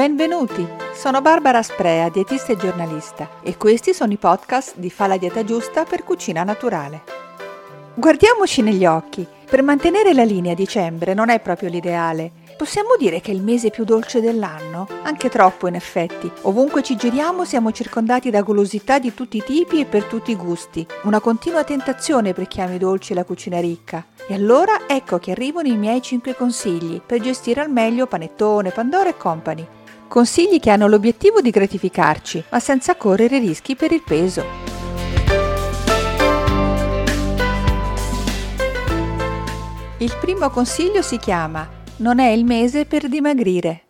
Benvenuti, sono Barbara Sprea, dietista e giornalista e questi sono i podcast di Fa la dieta giusta per cucina naturale. Guardiamoci negli occhi, per mantenere la linea dicembre non è proprio l'ideale. Possiamo dire che è il mese più dolce dell'anno? Anche troppo in effetti. Ovunque ci giriamo siamo circondati da golosità di tutti i tipi e per tutti i gusti. Una continua tentazione per chi ama i dolci e la cucina ricca. E allora ecco che arrivano i miei 5 consigli per gestire al meglio panettone, Pandora e company. Consigli che hanno l'obiettivo di gratificarci, ma senza correre rischi per il peso. Il primo consiglio si chiama Non è il mese per dimagrire.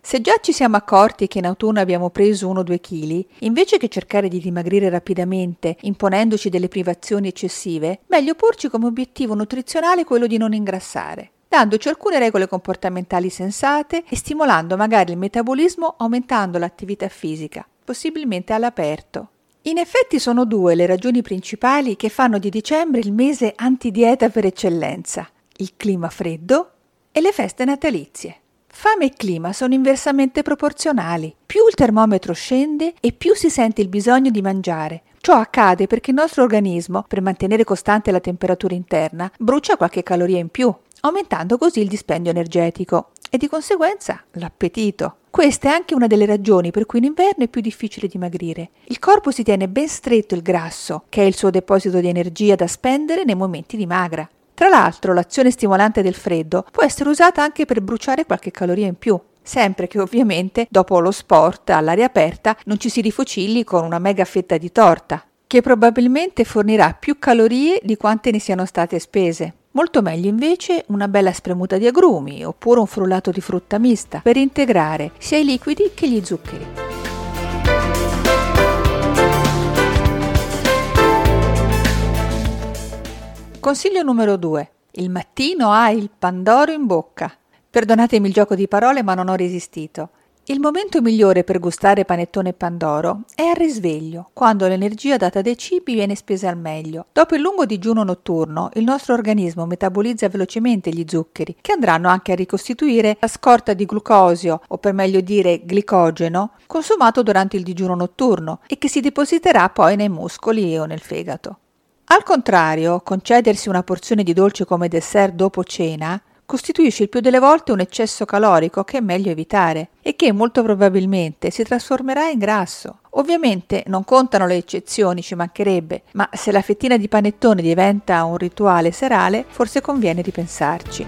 Se già ci siamo accorti che in autunno abbiamo preso 1-2 kg, invece che cercare di dimagrire rapidamente imponendoci delle privazioni eccessive, meglio porci come obiettivo nutrizionale quello di non ingrassare dandoci alcune regole comportamentali sensate e stimolando magari il metabolismo aumentando l'attività fisica, possibilmente all'aperto. In effetti sono due le ragioni principali che fanno di dicembre il mese antidieta per eccellenza, il clima freddo e le feste natalizie. Fame e clima sono inversamente proporzionali. Più il termometro scende e più si sente il bisogno di mangiare. Ciò accade perché il nostro organismo, per mantenere costante la temperatura interna, brucia qualche caloria in più aumentando così il dispendio energetico e di conseguenza l'appetito. Questa è anche una delle ragioni per cui in inverno è più difficile dimagrire. Il corpo si tiene ben stretto il grasso, che è il suo deposito di energia da spendere nei momenti di magra. Tra l'altro, l'azione stimolante del freddo può essere usata anche per bruciare qualche caloria in più, sempre che ovviamente dopo lo sport all'aria aperta non ci si rifocilli con una mega fetta di torta, che probabilmente fornirà più calorie di quante ne siano state spese. Molto meglio invece una bella spremuta di agrumi oppure un frullato di frutta mista per integrare sia i liquidi che gli zuccheri. Consiglio numero 2. Il mattino hai il pandoro in bocca. Perdonatemi il gioco di parole ma non ho resistito. Il momento migliore per gustare panettone pandoro è al risveglio, quando l'energia data dai cibi viene spesa al meglio. Dopo il lungo digiuno notturno, il nostro organismo metabolizza velocemente gli zuccheri, che andranno anche a ricostituire la scorta di glucosio, o per meglio dire glicogeno, consumato durante il digiuno notturno e che si depositerà poi nei muscoli o nel fegato. Al contrario, concedersi una porzione di dolce come dessert dopo cena costituisce il più delle volte un eccesso calorico che è meglio evitare e che molto probabilmente si trasformerà in grasso. Ovviamente non contano le eccezioni, ci mancherebbe, ma se la fettina di panettone diventa un rituale serale, forse conviene ripensarci.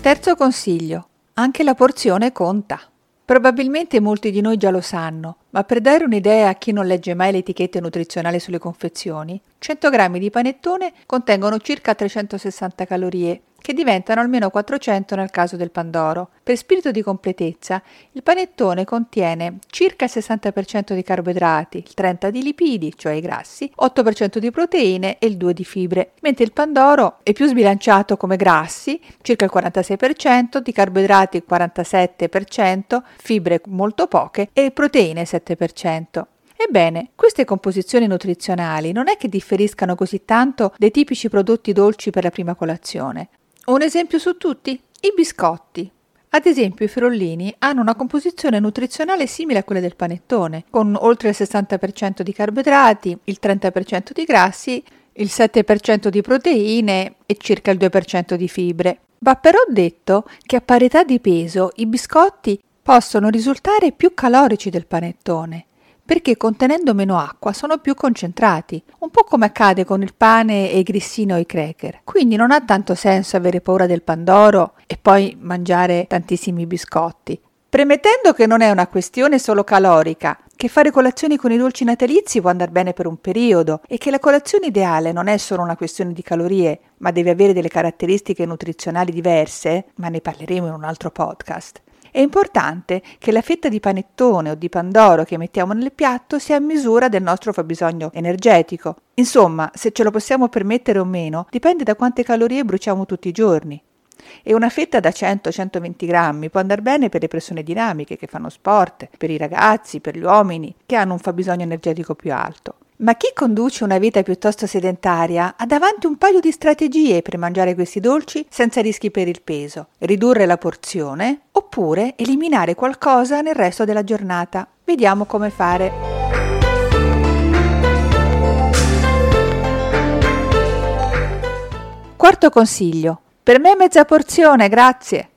Terzo consiglio. Anche la porzione conta. Probabilmente molti di noi già lo sanno, ma per dare un'idea a chi non legge mai l'etichetta nutrizionale sulle confezioni, 100 g di panettone contengono circa 360 calorie che diventano almeno 400 nel caso del pandoro. Per spirito di completezza, il panettone contiene circa il 60% di carboidrati, il 30% di lipidi, cioè i grassi, 8% di proteine e il 2% di fibre, mentre il pandoro è più sbilanciato come grassi, circa il 46%, di carboidrati il 47%, fibre molto poche e proteine il 7%. Ebbene, queste composizioni nutrizionali non è che differiscano così tanto dai tipici prodotti dolci per la prima colazione. Un esempio su tutti? I biscotti. Ad esempio i frollini hanno una composizione nutrizionale simile a quella del panettone, con oltre il 60% di carboidrati, il 30% di grassi, il 7% di proteine e circa il 2% di fibre. Va però detto che a parità di peso i biscotti possono risultare più calorici del panettone perché contenendo meno acqua sono più concentrati, un po' come accade con il pane e i grissini o i cracker. Quindi non ha tanto senso avere paura del pandoro e poi mangiare tantissimi biscotti. Premettendo che non è una questione solo calorica, che fare colazioni con i dolci natalizi può andare bene per un periodo e che la colazione ideale non è solo una questione di calorie, ma deve avere delle caratteristiche nutrizionali diverse, ma ne parleremo in un altro podcast. È importante che la fetta di panettone o di pandoro che mettiamo nel piatto sia a misura del nostro fabbisogno energetico. Insomma, se ce lo possiamo permettere o meno, dipende da quante calorie bruciamo tutti i giorni. E una fetta da 100-120 grammi può andare bene per le persone dinamiche che fanno sport, per i ragazzi, per gli uomini che hanno un fabbisogno energetico più alto. Ma chi conduce una vita piuttosto sedentaria ha davanti un paio di strategie per mangiare questi dolci senza rischi per il peso. Ridurre la porzione oppure eliminare qualcosa nel resto della giornata. Vediamo come fare. Quarto consiglio. Per me mezza porzione, grazie.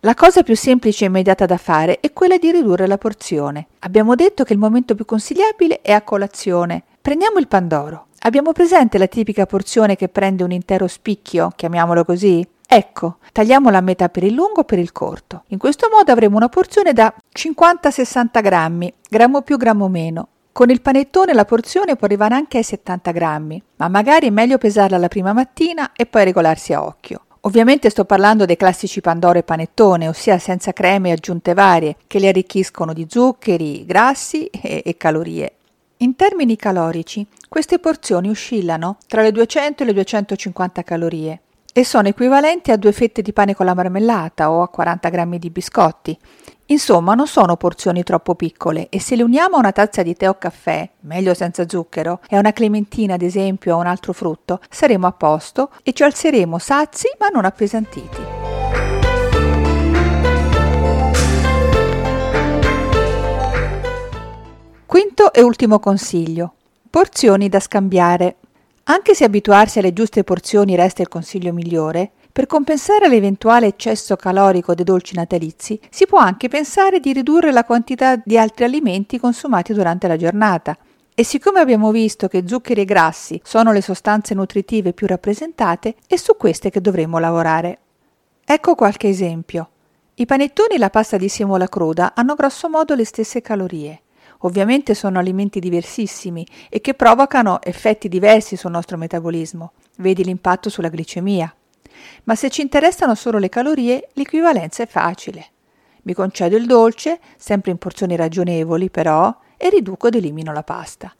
La cosa più semplice e immediata da fare è quella di ridurre la porzione. Abbiamo detto che il momento più consigliabile è a colazione. Prendiamo il pandoro. Abbiamo presente la tipica porzione che prende un intero spicchio, chiamiamolo così? Ecco, tagliamola a metà per il lungo e per il corto. In questo modo avremo una porzione da 50-60 grammi, grammo più, grammo meno. Con il panettone la porzione può arrivare anche ai 70 grammi, ma magari è meglio pesarla la prima mattina e poi regolarsi a occhio. Ovviamente sto parlando dei classici pandoro e panettone, ossia senza creme e aggiunte varie, che li arricchiscono di zuccheri, grassi e, e calorie. In termini calorici, queste porzioni oscillano tra le 200 e le 250 calorie e sono equivalenti a due fette di pane con la marmellata o a 40 grammi di biscotti. Insomma, non sono porzioni troppo piccole e se le uniamo a una tazza di tè o caffè, meglio senza zucchero, e a una clementina ad esempio o un altro frutto, saremo a posto e ci alzeremo sazi ma non appesantiti. E ultimo consiglio. Porzioni da scambiare. Anche se abituarsi alle giuste porzioni resta il consiglio migliore, per compensare l'eventuale eccesso calorico dei dolci natalizi, si può anche pensare di ridurre la quantità di altri alimenti consumati durante la giornata. E siccome abbiamo visto che zuccheri e grassi sono le sostanze nutritive più rappresentate, è su queste che dovremo lavorare. Ecco qualche esempio. I panettoni e la pasta di semola cruda hanno grosso modo le stesse calorie. Ovviamente sono alimenti diversissimi e che provocano effetti diversi sul nostro metabolismo. Vedi l'impatto sulla glicemia. Ma se ci interessano solo le calorie, l'equivalenza è facile. Mi concedo il dolce, sempre in porzioni ragionevoli però, e riduco ed elimino la pasta.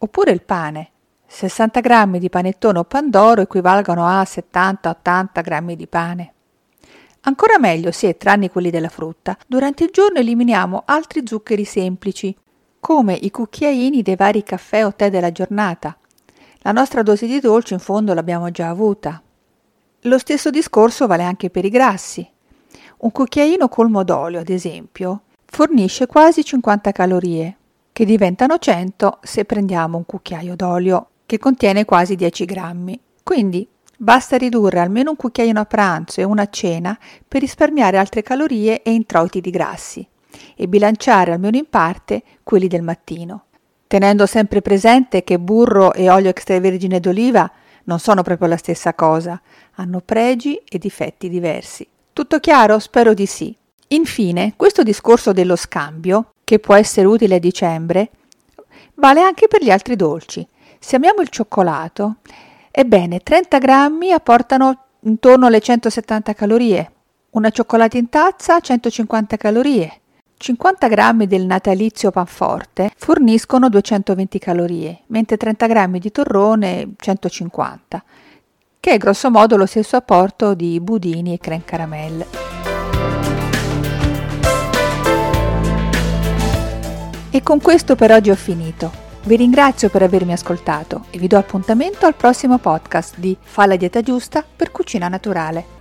Oppure il pane. 60 grammi di panettone o pandoro equivalgono a 70-80 grammi di pane. Ancora meglio se, tranne quelli della frutta, durante il giorno eliminiamo altri zuccheri semplici, come i cucchiaini dei vari caffè o tè della giornata. La nostra dose di dolce in fondo l'abbiamo già avuta. Lo stesso discorso vale anche per i grassi. Un cucchiaino colmo d'olio, ad esempio, fornisce quasi 50 calorie, che diventano 100 se prendiamo un cucchiaio d'olio che contiene quasi 10 grammi. Quindi basta ridurre almeno un cucchiaino a pranzo e una a cena per risparmiare altre calorie e introiti di grassi e bilanciare almeno in parte quelli del mattino, tenendo sempre presente che burro e olio extravergine d'oliva non sono proprio la stessa cosa, hanno pregi e difetti diversi. Tutto chiaro? Spero di sì. Infine, questo discorso dello scambio, che può essere utile a dicembre, vale anche per gli altri dolci. Se amiamo il cioccolato, ebbene 30 grammi apportano intorno alle 170 calorie, una cioccolata in tazza 150 calorie, 50 grammi del natalizio panforte forniscono 220 calorie, mentre 30 grammi di torrone 150, che è grosso modo lo stesso apporto di budini e creme caramelle. E con questo per oggi ho finito. Vi ringrazio per avermi ascoltato e vi do appuntamento al prossimo podcast di Fa la dieta giusta per cucina naturale.